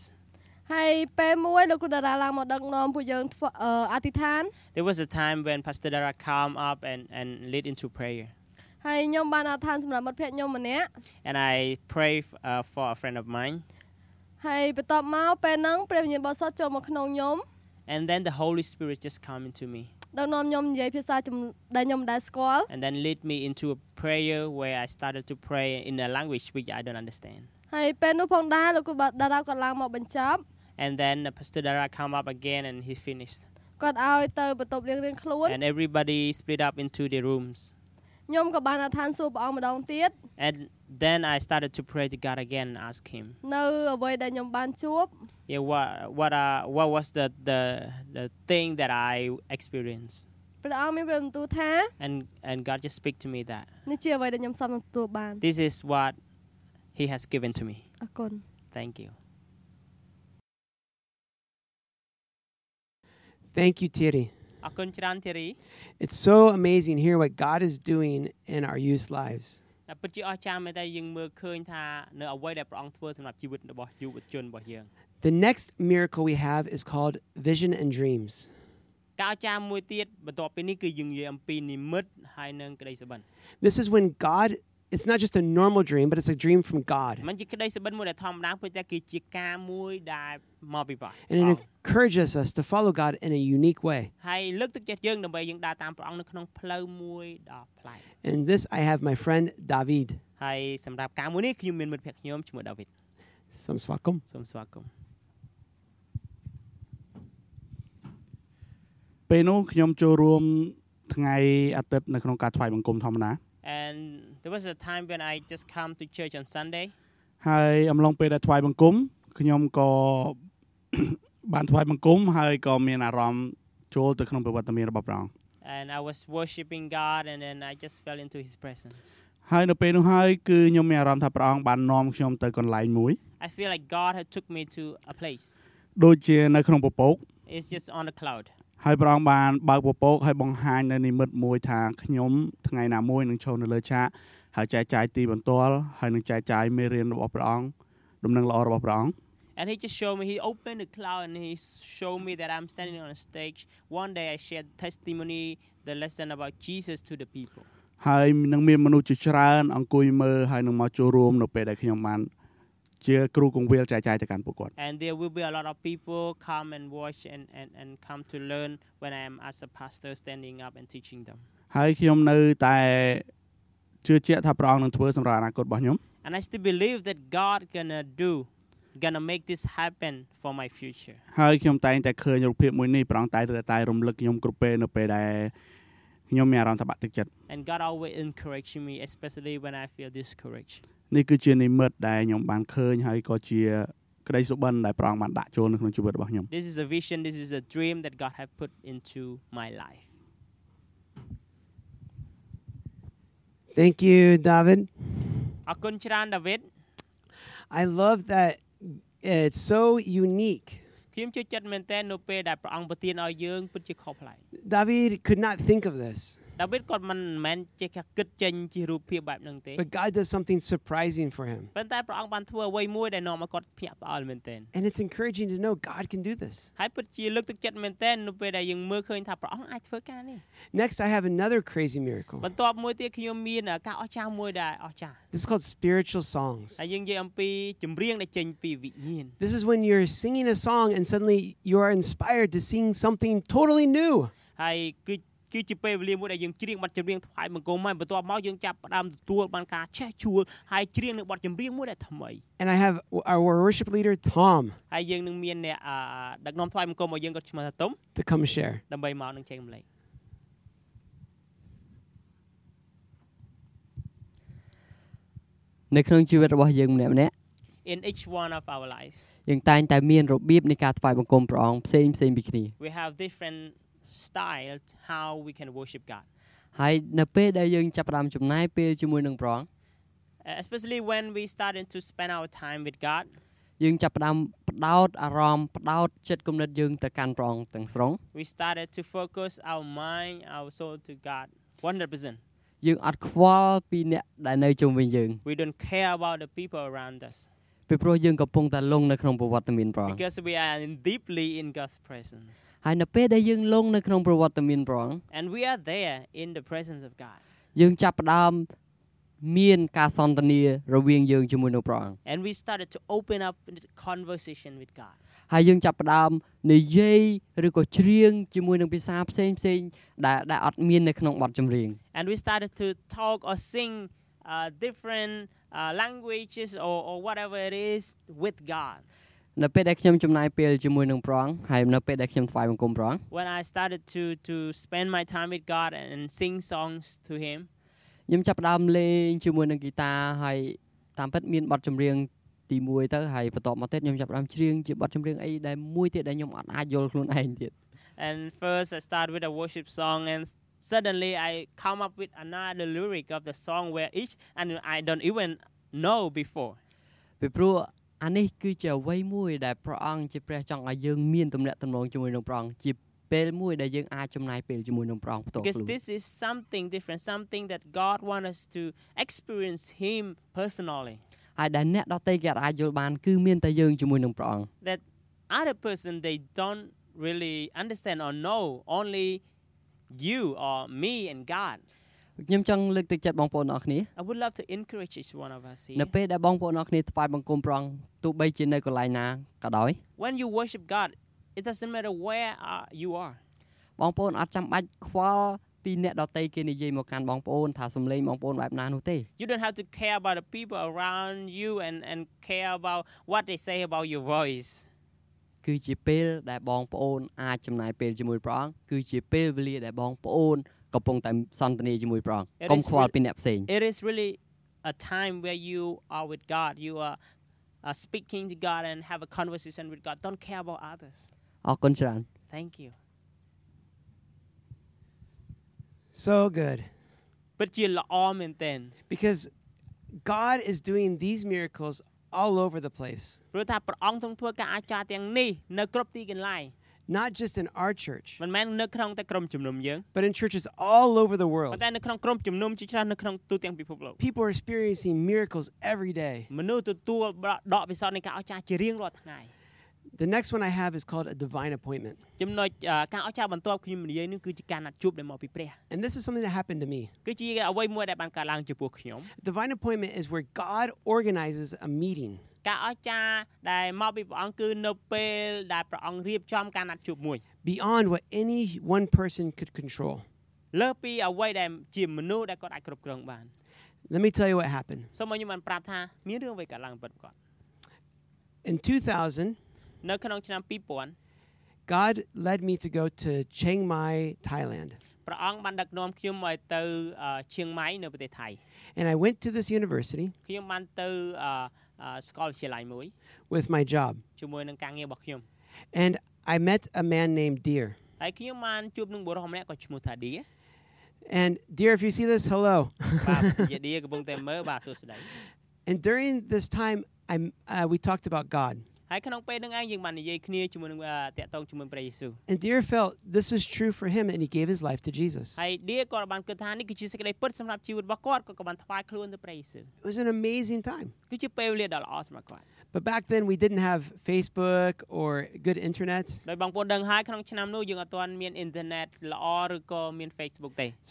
ហើយពេលមួយលោកគ្រូតារាឡើងមកដឹកនាំពួកយើងធ្វើអឺអធិដ្ឋាន there was a time when Pastor Dara come up and and led into prayer ហើយខ្ញុំបានអធិដ្ឋានសម្រាប់មិត្តភក្តិខ្ញុំម្នាក់ and I pray f- uh, for a friend of mine ហើយបន្ទាប់មកពេលហ្នឹងព្រះវិញ្ញាណបរិសុទ្ធចូលមកក្នុងខ្ញុំ And then the Holy Spirit just come into me ដឹកនាំខ្ញុំនិយាយភាសាជំដែលខ្ញុំមិនដែលស្គាល់ and then lead me into a prayer where I started to pray in a language which I don't understand. ហើយពេលនោះផងដែរលោកគ្រូបាតារាក៏ឡើងមកបញ្ចប់ And then uh, Pastor Dara come up again and he finished. គាត់ឲ្យទៅបន្ទប់រៀងៗខ្លួន And everybody split up into their rooms. ខ្ញុំក៏បានអធិដ្ឋានសួរព្រះអង្គម្ដងទៀត And then I started to pray to God again and ask him, នៅអ្វីដែលខ្ញុំបានជួប yeah, what what uh what was the the the thing that I experienced? ព្រះអង្គមានព្រះបន្ទូលថា And and God just speak to me that នេះជាអ្វីដែលខ្ញុំសំទទួលបាន this is what he has given to me. អរគុណ Thank you. Thank you, Thierry. អរគុណច្រើនធីរី It's so amazing here what God is doing in our youth lives. តែពិតជាអស្ចារ្យមែនតែយើងមើលឃើញថានៅអ្វីដែលព្រះអង្គធ្វើសម្រាប់ជីវិតរបស់យុវជនរបស់យើង The next miracle we have is called vision and dreams. ការអស្ចារ្យមួយទៀតបន្ទាប់ពីនេះគឺយើងនិយាយអំពីនិមិត្តហើយនិងក្តីសុបិន This is when God, it's not just a normal dream, but it's a dream from God. មិនជាក្តីសុបិនមួយដែលធម្មតាព្រោះតែគឺជាការមួយដែលមកពីព្រះ And it encourages us to follow God in a unique way. ហើយលើកទឹកចិត្តយើងដើម្បីយើងដើរតាមព្រះអង្គនៅក្នុងផ្លូវមួយដ៏ប្លែក And this, I have my friend David. ហើយសម្រាប់ការមួយនេះខ្ញុំមានមិត្តភក្តិខ្ញុំឈ្មោះដាវីត Some swakum. សូមស្វាគមន៍ ពេលនោះខ្ញុំចូលរួមថ្ងៃអាទិត្យនៅក្នុងការថ្វាយបង្គំធម្មតា And there was a time when I just come to church on Sunday ហើយអំឡុងពេលដែលថ្វាយបង្គំខ្ញុំក៏បានថ្វាយបង្គំហើយក៏មានអារម្មណ៍ចូលទៅក្នុងប្រវត្តិមានរបស់ព្រះអង្គ and I was worshiping God and then I just fell into his presence ហើយនៅពេលនោះហើយគឺខ្ញុំមានអារម្មណ៍ថាព្រះអង្គបាននាំខ្ញុំទៅកន្លែងមួយ I feel like God had took me to a place ដូចជានៅក្នុងពពក it's just on a cloud ហើយព្រះអង្គបានបើកពពកហើយបង្ហាញនៅនិមិត្តមួយថាខ្ញុំថ្ងៃណាមួយនឹងឈរនៅលើឆាកហើយចែកចាយទីបន្ទាល់ហើយនឹងចែកចាយមេរៀនរបស់ព្រះអង្គដំណឹងល្អរបស់ព្រះអង្គ And he just showed me, he opened the cloud and he showed me that I'm standing on a stage. One day I shared testimony, the lesson about Jesus to the people. ហើយនឹងមានមនុស្សជាច្រើនអង្គុយមើលហើយនឹងមកចូលរួមនៅពេលដែលខ្ញុំបាន ជាគ្រូកងវិលចែកចាយទៅកាន់ពួកគាត់ And there will be a lot of people come and watch and, and, and come to learn when I am as a pastor standing up and teaching them. ហើយខ្ញុំនៅតែជឿជាក់ថាព្រះអង្គនឹងធ្វើសម្រាប់អនាគតរបស់ខ្ញុំ And I still believe that God gonna do, gonna make this happen for my future. ហើយខ្ញុំតែងតែឃើញរូបភាពមួយនេះព្រះអង្គតែងតែរំលឹកខ្ញុំគ្រប់ពេលនៅពេលដែលខ្ញុំមានអារម្មណ៍ថាបាក់ទឹកចិត្ត And God always encouraging me, especially when I feel discouraged. នេះគឺជានិមិត្តដែលខ្ញុំបានឃើញហើយក៏ជាក្តីសុបិនដែលព្រះអង្គបានដាក់ចូលនៅក្នុងជីវិតរបស់ខ្ញុំ This is a vision, this is a dream that God have put into my life. Thank you, David. អរគុណច្រើនដាវីត I love that it's so unique. ខ្ញុំជឿចិត្តមែនតើនៅពេលដែលព្រះអង្គប្រទានឲ្យយើងពិតជាខុសប្លែក David could not think of this, ដាវីតគាត់មិនមែនចេះតែគិតចេញជារូបភាពបែបហ្នឹងទេ but God does something surprising for him. ប៉ុន្តែព្រះអង្គបានធ្វើអ្វីមួយដែលនាំឲ្យគាត់ភ្ញាក់ផ្អើលមែនទែន And it's encouraging to know God can do this. ហើយពិតជាលើកទឹកចិត្តមែនទែននៅពេលដែលយើងមើលឃើញថាព្រះអង្គអាចធ្វើការនេះ Next, I have another crazy miracle. បន្ទាប់មួយទៀតខ្ញុំមានការអស្ចារ្យមួយដែលអស្ចារ្យ This is called spiritual songs. ហើយយើងនិយាយអំពីចម្រៀងដែលចេញពីវិញ្ញាណ This is when you're singing a song and suddenly you are inspired to sing something totally new. ហើយគឺ គឺជាពេលវេលាមួយដែលយើងច្រៀងបទចម្រៀងថ្វាយបង្គំហើយបន្ទាប់មកយើងចាប់ផ្ដើមទទួលបានការឆេះជួលហើយច្រៀងនៅបទចម្រៀងមួយដែលថ្មី And I have our worship leader, Tom, ហើយយើងនឹងមានអ្នកអឺដឹកនាំថ្វាយបង្គំរបស់យើងក៏ឈ្មោះថាទុំ to come share. ដើម្បីមកនឹងចែករំលែក នៅក្នុងជីវិតរបស់យើងម្នាក់ម្នាក់ In each one of our lives យើងតែងតែមានរបៀបនៃការថ្វាយបង្គំព្រះអង្គផ្សេងផ្សេងពីគ្នា we have different styles how we can worship God ហើយនៅពេលដែលយើងចាប់ផ្ដើមចំណាយពេលជាមួយនឹងព្រះអង្គ Uh, especially when we started to spend our time with God យើងចាប់ផ្ដើមផ្ដោតអារម្មណ៍ផ្ដោតចិត្តគំនិតយើងទៅកាន់ព្រះអង្គទាំងស្រុង we started to focus our mind our soul to God 100% យើងអត់ខ្វល់ពីអ្នកដែលនៅជុំវិញយើង we don't care about the people around us ពីព្រោះយើងកំពុងតែលងនៅក្នុងប្រវត្តិមានព្រះអង្គ because we are in deeply in God's presence ហើយនៅពេលដែលយើងលងនៅក្នុងប្រវត្តិមានព្រះអង្គ and we are there in the presence of God យើងចាប់ផ្ដើមមានការសន្ទនារវាងយើងជាមួយនឹងព្រះអង្គ And we started to open up the conversation with God. ហើយយើងចាប់ផ្ដើមនិយាយឬក៏ច្រៀងជាមួយនឹងភាសាផ្សេងផ្សេងៗដែលដែលអត់មាននៅក្នុងបទចម្រៀង And we started to talk or sing uh, different uh, languages or, or whatever it is with God. នៅពេលដែលខ្ញុំចំណាយពេលជាមួយនឹងព្រះអង្គហើយនៅពេលដែលខ្ញុំថ្វាយបង្គំព្រះអង្គ When I started to, to spend my time with God and, and sing songs to Him, ខ្ញុំចាប់ផ្ដើមលេងជាមួយនឹងហ្គីតាហើយតាមពិតមានបទចម្រៀងទី1ទៅហើយបន្ទាប់មកទៀតខ្ញុំចាប់ផ្ដើមច្រៀងជាបទចម្រៀងអីដែលមួយទៀតដែលខ្ញុំអត់អាចយល់ខ្លួនឯងទៀត and first I started with a worship song, and suddenly I come up with another lyric of the song where each and I don't even know before. ពីព្រោះអានេះគឺជាអ្វីមួយដែលព្រះអង្គជាព្រះចង់ឲ្យយើងមានទំនាក់ទំនងជាមួយនឹងព្រះអង្គជាពេលមួយដែលយើងអាចចំណាយពេលជាមួយនឹងព្រះអង្គផ្ទាល់ Because ខ្លួន this is something different, something that God wants us to experience Him personally. ហើយដែលអ្នកដទៃគេអាចយល់បានគឺមានតែយើងជាមួយនឹងព្រះអង្គ That other person they don't really understand or know, only you or me and God. ខ្ញុំចង់លើកទឹកចិត្តបងប្អូនអរគ្នា I would love to encourage each one of us នៅ here. ពេលដែលបងប្អូនអរគ្នាថ្វាយបង្គំព្រះអង្គទោះបីជានៅកន្លែងណាក៏ដោយ When you worship God, it doesn't matter where uh, you are. បងប្អូនអត់ចាំបាច់ខ្វល់ពីអ្នកដទៃគេនិយាយមកកាន់បងប្អូនថាសំឡេងបងប្អូនបែបណានោះទេ You don't have to care about the people around you and, and care about what they say about your voice. គឺជាពេលដែលបងប្អូនអាចចំណាយពេលជាមួយព្រះអង្គគឺជាពេលវេលាដែលបងប្អូនកំពុងតែសន្ទនាជាមួយព្រះអង្គ It កុំ is ខ្វល់ really- ពីអ្នកផ្សេង It is really a time where you are with God. You are uh, speaking to God and have a conversation with God. Don't care about others. អរគុណច្រើន Thank you. So good. But you arm and then. Because God is doing these miracles all over the place, ព្រោះថាព្រះអង្គទ្រង់ធ្វើការអស្ចារ្យទាំងនេះនៅគ្រប់ទីកន្លែង not just in our church, មិនមែននៅក្នុងតែក្រុមជំនុំយើង but in churches all over the ប៉ុ world. ន្តែនៅក្នុងក្រុមជំនុំជាច្រើននៅក្នុងទូទាំងពិភពលោក People are experiencing miracles every day. មនុស្សទទួលដកពិសោធន៍នៃការអស្ចារ្យជារៀងរាល់ថ្ងៃ The next one I have is called a divine appointment. ចំណុចអឺការអស្ចារ្យបន្ទាប់ខ្ញុំនិយាយនេះគឺជាការណាត់ជួបដែលមកពីព្រះ And this is something that happened to me. គឺជាអ្វីមួយដែលបានកើតឡើងចំពោះខ្ញុំ Divine appointment is where God organizes a meeting ការអស្ចារ្យដែលមកពីព្រះអង្គគឺនៅពេលដែលព្រះអង្គរៀបចំការណាត់ជួបមួយ beyond what any one person could control. លើសពីអ្វីដែលជាមនុស្សដែលគាត់អាចគ្រប់គ្រងបាន Let me tell you what happened. សូមឲ្យខ្ញុំបានប្រាប់ថាមានរឿងអ្វីកើតឡើងពិតប្រាកដ In 2000, នៅក្នុងឆ្នាំ2000 God led me to go to Chiang Mai, Thailand. ព្រះអង្គបានដឹកនាំខ្ញុំឲ្យទៅអឺឈៀងម៉ៃនៅប្រទេសថៃ And I went to this university ខ្ញុំបានទៅអឺអឺសាកលវិទ្យាល័យមួយ with my job. ជាមួយនឹងការងាររបស់ខ្ញុំ And I met a man named Deer. ហើយខ្ញុំបានជួបនឹងបុរសម្នាក់គាត់ឈ្មោះថាឌី And Deer, if you see this, hello. បាទប្រសិទ្ធជាឌីកំពុងតែមើលបាទសួស្តី (laughs) and during this time, I, uh, we talked about God. And Dear felt this is true for him and he gave his life to Jesus. ហើយ It was an amazing time គឺជាពេលវេលាដ៏ល្អសម្រាប់គាត់ But back then we didn't have Facebook or good internet. So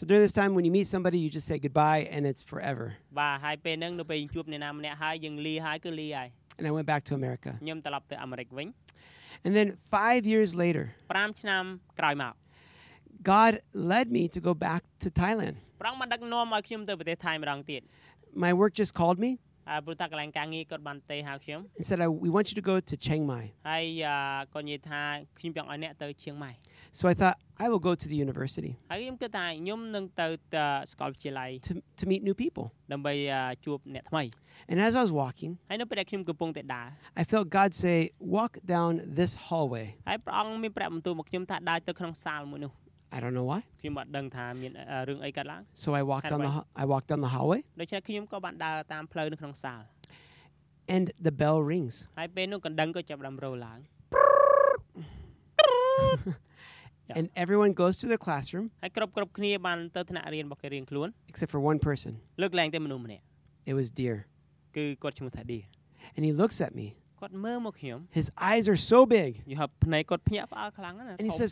during this time when you meet somebody you just say goodbye and it's forever And I went back to America. ខ្ញុំត្រឡប់ទៅអាមេរិកវិញ And then five years later, 5ឆ្នាំក្រោយមក God led me to go back to Thailand. ព្រះអង្គបានដឹកនាំឲ្យខ្ញុំទៅប្រទេសថៃម្ដងទៀត My work just called me ហើយ ព្រោះតាកន្លែងការងារគាត់បានទេហៅខ្ញុំ and said, I, We want you to go to Chiang Mai. ហើយអឺគាត់និយាយថាខ្ញុំចង់ឲ្យអ្នកទៅឈៀងម៉ៃ So I thought, I will go to the university ហើយខ្ញុំគិតថាខ្ញុំនឹងទៅទៅសាកលវិទ្យាល័យ to, to meet new people. ដើម្បីអឺជួបអ្នកថ្មី And as I was walking, ហើយនៅពេលដែលខ្ញុំកំពុងតែដើរ I felt God say, Walk down this hallway. ហើយព្រះអង្គមានប្រាប់បន្ទូលមកខ្ញុំថាដើរទៅក្នុងសាលមួយនោះ I don't know why. ខ្ញុំអត់ដឹងថាមានរឿងអីកើតឡើង So I walked down the I walked the hallway ដូច្នេះខ្ញុំក៏បានដើរតាមផ្លូវនៅក្នុងសាល And the bell rings (laughs) And everyone goes to their classroom. ហើយគ្រប់គ្រប់គ្នាបានទៅថ្នាក់រៀនរបស់គេរៀងខ្លួន Except for one person It was Dear. គឺគាត់ឈ្មោះថា And he looks at me. គាត់មើលមកខ្ញុំ His eyes are so big. And he says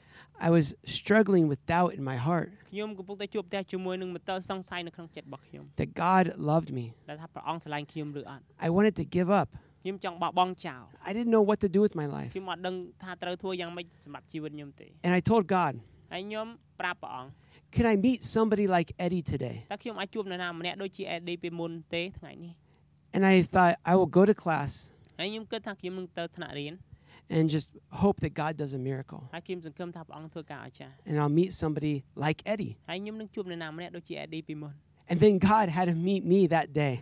I was struggling with doubt in my heart. That God loved me. I wanted to give up. I didn't know what to do with my life. And I told God, Can I meet somebody like Eddie today? And I thought, I will go to class and just hope that God does a miracle. And I'll meet somebody like Eddie. And then God had to meet me that day.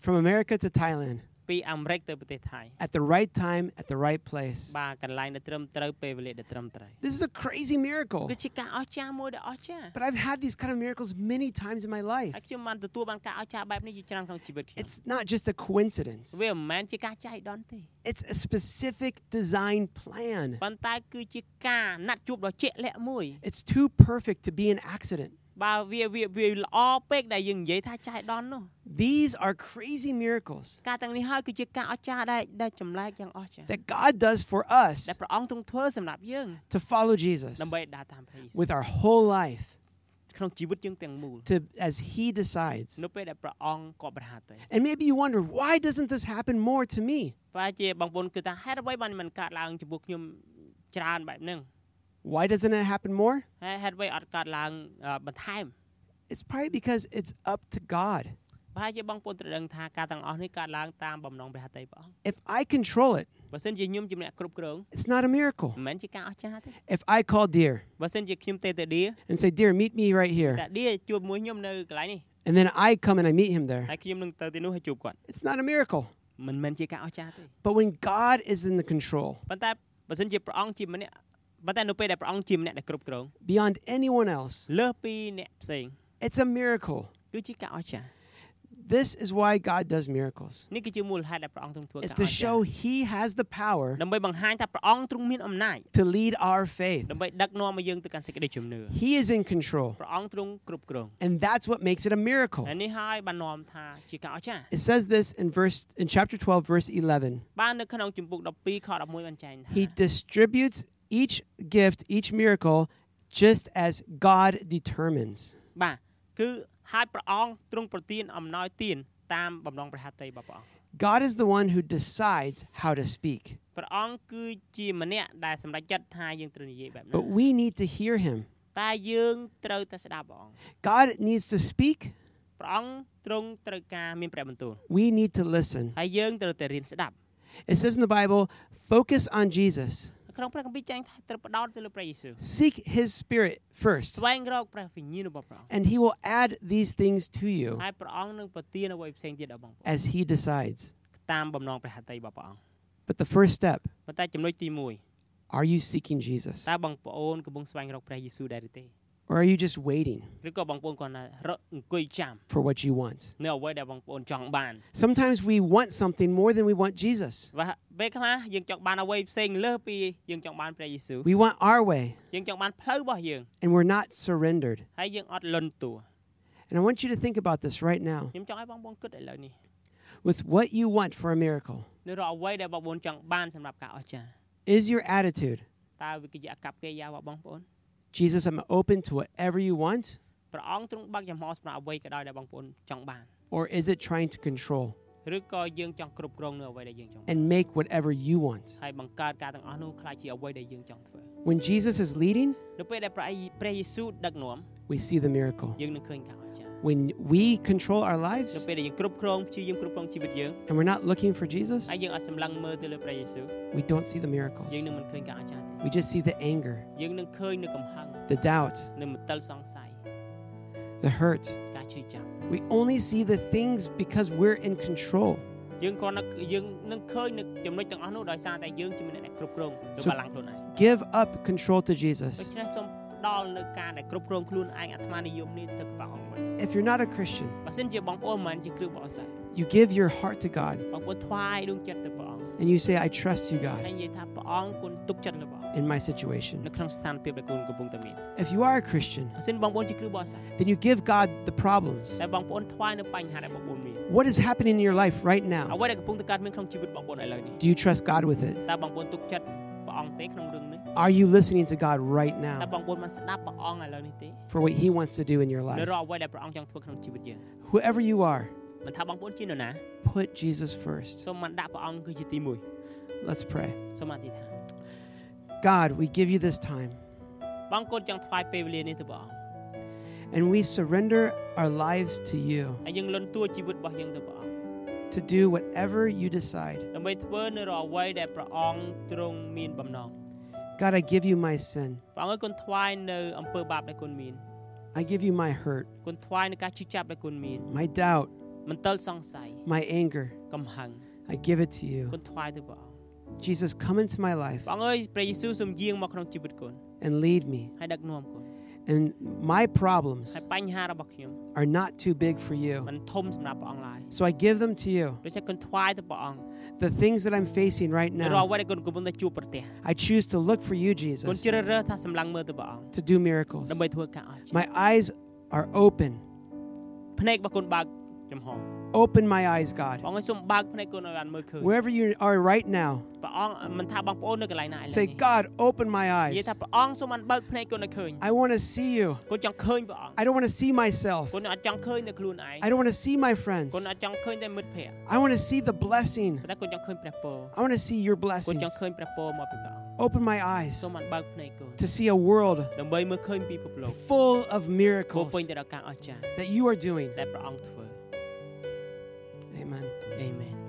From America to Thailand. ពីអាមេរិកទៅប្រទេសថៃ at the right time, at the right place. បាទកន្លែងដែលត្រឹមត្រូវពេលវេលាដែលត្រឹមត្រូវ This is a crazy miracle. គឺជាការអស្ចារ្យមួយដែលអស្ចារ្យ But I've had these kind of miracles many times in my life. ហើយខ្ញុំបានទទួលបានការអស្ចារ្យបែបនេះជាច្រើនក្នុងជីវិតខ្ញុំ It's not just a coincidence, វាមិនមែនជាការចៃដន្យទេ it's a specific design plan. ប៉ុន្តែគឺជាការណាត់ជួបដ៏ជាក់លាក់មួយ It's too perfect to be an accident. បើវាវាវាល្អពេកដែលយើងនិយាយថាចៃដន្យនោះ These are crazy miracles ការទាំងនេះហើយគឺជាការអស្ចារ្យដែលដែលចម្លែកយ៉ាងអស្ចារ្យ that God does for us ដែលព្រះអង្គទ្រង់ធ្វើសម្រាប់យើង to follow Jesus ដើម្បីដើរតាមព្រះយេស៊ូវ with our whole life ក្នុងជីវិតយើងទាំងមូល to as he decides. នៅពេលដែលព្រះអង្គក៏ប្រហាទៅ And maybe you wonder, why doesn't this happen more to me? ប្រហែលជាបងប្អូនគឺថាហេតុអ្វីបានមិនកើតឡើងចំពោះខ្ញុំច្រើនបែបហ្នឹង Why doesn't it happen more? ហើយហេតុអ្វីអត់កើតឡើងអឺបន្ថែម It's probably because it's up to God. ប្រហែលជាបងប្អូនត្រូវដឹងថាការទាំងអស់នេះកើតឡើងតាមបំណងព្រះហត្ថីព្រះអង្គ If I control it, បើសិនជាខ្ញុំជាអ្នកគ្រប់គ្រង it's not a miracle. មិនមែនជាការអស្ចារ្យទេ If I call Dear បើសិនជាខ្ញុំទេទៅឌី and say, Dear, meet me right តែ here, ឌីជួបមួយខ្ញុំនៅកន្លែងនេះ and then I come and I meet him there, ហើយខ្ញុំនឹងទៅទីនោះហើយជួបគាត់ it's not a miracle. មិនមែនជាការអស្ចារ្យទេ But when God is in the control, ប៉ុន្តែបើសិនជាព្រះអង្គជាម្នាក់ ប៉ុន្តែនៅពេលដែលព្រះអង្គជាម្នាក់ដែលគ្រប់គ្រង beyond anyone else, លើសពីអ្នកផ្សេង it's a miracle. គឺជាការអស្ចារ្យ This is why God does miracles. នេះគឺជាមូលហេតុដែលព្រះអង្គទ្រង់ធ្វើការ It's អ to ស្ចារ្យ show He has the power ដើម្បីបង្ហាញថាព្រះអង្គទ្រង់មានអំណាច to lead our faith. ដើម្បីដឹកនាំឲ្យយើងទៅកាន់សេចក្តីជំនឿ He is in control, ព្រះអង្គទ្រង់គ្រប់គ្រង and that's what makes it a miracle. ហើយនេះហើយបាននាំថាជាការអស្ចារ្យ It says this in verse in chapter 12 verse 11. បាននៅក្នុងជំពូក12ខ11បានចែងថា He distributes each gift, each miracle just as God determines. បាទគឺហើយព្រះអង្គទ្រង់ប្រទានអំណោយទានតាមបំណងព្រះហត្ថីរបស់ព្រះអង្គ God is the one who decides how to speak. ព្រះអង្គគឺជាម្នាក់ដែលសម្រេចចិត្តថាយើងត្រូវនិយាយបែបណា But we need to hear him. តែយើងត្រូវតែស្ដាប់ព្រះអង្គ God needs to speak. ព្រះអង្គទ្រង់ត្រូវការមានព្រះបន្ទូល We need to listen. ហើយយើងត្រូវតែរៀនស្ដាប់ It says in the Bible, focus on Jesus. ក្នុងព្រះគម្ពីរចែងថាត្រូវផ្ដោតទៅលើព្រះយេស៊ូវ Seek his spirit first, ស្វែងរកព្រះវិញ្ញាណរបស់ព្រះអង្គ and he will add these things to you ហើយព្រះអង្គនឹងប្រទានអ្វីផ្សេងទៀតដល់បងប្អូន as he decides. តាមបំណងព្រះហត្ថីរបស់ព្រះអង្គ But the first step, ប៉ុន្តែចំណុចទី1 are you seeking Jesus? តើបងប្អូនកំពុងស្វែងរកព្រះយេស៊ូវដែរឬទេ Or are you just waiting ឬក៏បងប្អូនគាត់ណារកអង្គុយចាំ for what you want? នៅអ្វីដែលបងប្អូនចង់បាន Sometimes we want something more than we want Jesus. và ពេលខ្លះយើងចង់បានអ្វីផ្សេងលើសពីយើងចង់បានព្រះយេស៊ូវ We want our way, យើងចង់បានផ្លូវរបស់យើង and we're not surrendered. ហើយយើងអត់លន់តួ And I want you to think about this right now. ខ្ញុំចង់ឲ្យបងប្អូនគិតឥឡូវនេះ With what you want for a miracle, នៅរកអ្វីដែលបងប្អូនចង់បានសម្រាប់ការអស្ចារ្យ is your attitude, តើវាគឺជាអកប្បកិរិយារបស់បងប្អូន Jesus, I'm open to whatever you want? ព្រះអង្គទ្រង់បើកចំហសម្រាប់អ្វីក៏ដោយដែលបងប្អូនចង់បាន Or is it trying to control ឬក៏យើងចង់គ្រប់គ្រងនៅអ្វីដែលយើងចង់បាន and make whatever you want? ហើយបង្កើតការទាំងអស់នោះខ្លាចជាអ្វីដែលយើងចង់ធ្វើ When Jesus is leading, នៅពេលដែលព្រះព្រះយេស៊ូវដឹកនាំ we see the miracle. យើងនឹងឃើញការអស្ចារ្យ When we control our នៅ lives ពេលដែលយើងគ្រប់គ្រងព្យាយាមគ្រប់គ្រងជីវិតយើង and we're not looking for Jesus, ហើយយើងអត់សម្លឹងមើលទៅលើព្រះយេស៊ូវ we don't see the miracles. យើងនឹងមិនឃើញការអស្ចារ្យទេ We just see the anger, យើងនឹងឃើញនៅកំហឹង the doubt, នៅមន្ទិលសង្ស័យ the hurt. ការឈឺចាប់ We only see the things because we're in control. យើងគ្រាន់តែយើងនឹងឃើញនៅចំណុចទាំងអស់នោះដោយសារតែយើងជាម្នាក់ដែលគ្រប់គ្រងទៅ So- បល្ល័ង្កខ្លួនឯង Give up control to ដូ Jesus. ច្នេះសូមផ្ ដល់នៅការដែលគ្រប់គ្រងខ្លួនឯងអាត្មានិយមនេះទៅព្រះអង្គវិញ If you're not a Christian, បើសិនជាបងប្អូនមិនមែនជាគ្រីស្ទបរិសុទ្ធ you give your heart to God បងប្អូនថ្វាយដួងចិត្តទៅព្រះអង្គ and you say, I trust you, ហើយ God, និយាយថាព្រះអង្គគុណទុកចិត្តលើព្រះអង្គ in my situation. នៅក្នុងស្ថានភាពដែលគុណកំពុងតែមាន If you are a Christian, បើសិនបងប្អូនជាគ្រូបរិស័ទ then you give God the problems. តែបងប្អូនថ្វាយនៅបញ្ហាដែលបងប្អូនមាន What is happening in your life right អ្ now? វីដែលកំពុងតែកើតមានក្នុងជីវិតបងប្អូនឥឡូវនេះ Do you trust God with it? តើបងប្អូនទុកចិត្ត ព្រះអង្គទេក្នុងរឿងនេះ Are you listening to God right តើ now បងប្អូនបានស្ដាប់ព្រះអង្គឥឡូវនេះទេ for what He wants to do in your នៅ life? រាល់អ្វីដែលព្រះអង្គចង់ធ្វើក្នុងជីវិតយើង Whoever you are, មិនថាបងប្អូនជានរណា put Jesus first. សូមមិនដាក់ព្រះអង្គគឺជាទី1 Let's pray. សូមអធិដ្ឋាន God, we give you this time បងកូនចង់ថ្វាយពេលវេលានេះទៅព្រះអង្គ and we surrender our lives to you ហើយយើងលន់តួជីវិតរបស់យើងទៅព្រះអង្គ to do whatever you decide. ដើម្បីធ្វើនៅរាល់អ្វីដែលព្រះអង្គទ្រង់មានបំណង God, I give you my sin. ព្រះអង្គអើយគុណថ្វាយនៅអំពើបាបដែលគុណមាន I give you my hurt, គុណថ្វាយនៅការជិះចាប់ដែលគុណមាន my doubt, មន្ទិលសង្ស័យ my anger. កំហឹង I give it to you. គុណថ្វាយទៅព្រះអង្គ Jesus, come into my life ព្រះអង្គអើយព្រះយេស៊ូវសូមយាងមកក្នុងជីវិតគុណ and lead me. ហើយដឹកនាំគុណ And my problems are not too big for you. So I give them to you. The things that I'm facing right now, I choose to look for you, Jesus, to do miracles. My eyes are open. ភ្នែករបស់គុណបើកចំហ Open my eyes, ព្រះ God. អង្គឲ្យសូមបើកភ្នែកគុណឲ្យបានមើលឃើញ Wherever you are right now, ព្រះអង្គមិនថាបងប្អូននៅកន្លែងណាឥឡូវ say, នេះ God, open my និយាយ eyes. ថាព្រះអង្គសូមបានបើកភ្នែកគុណឲ្យឃើញ I want to see you. គុណចង់ឃើញព្រះអង្គ I don't want to see myself. គុណអត់ចង់ឃើញតែខ្លួនឯង I don't want to see my friends. គុណអត់ចង់ឃើញតែមិត្តភ័ក្តិ I want to see the blessing. ប៉ុន្តែគុណចង់ឃើញព្រះពរ I want to see your គុណ blessings. ចង់ឃើញព្រះពរមកពីព្រះអង្គ Open my eyes សូមបានបើកភ្នែកគុណ to see a world ដើម្បីមើលឃើញពីពិភពលោក full of ពោ miracles ពេញទៅដោយការអស្ចារ្យ that you are doing. ដែលព្រះអង្គធ្វើ Amen. Amen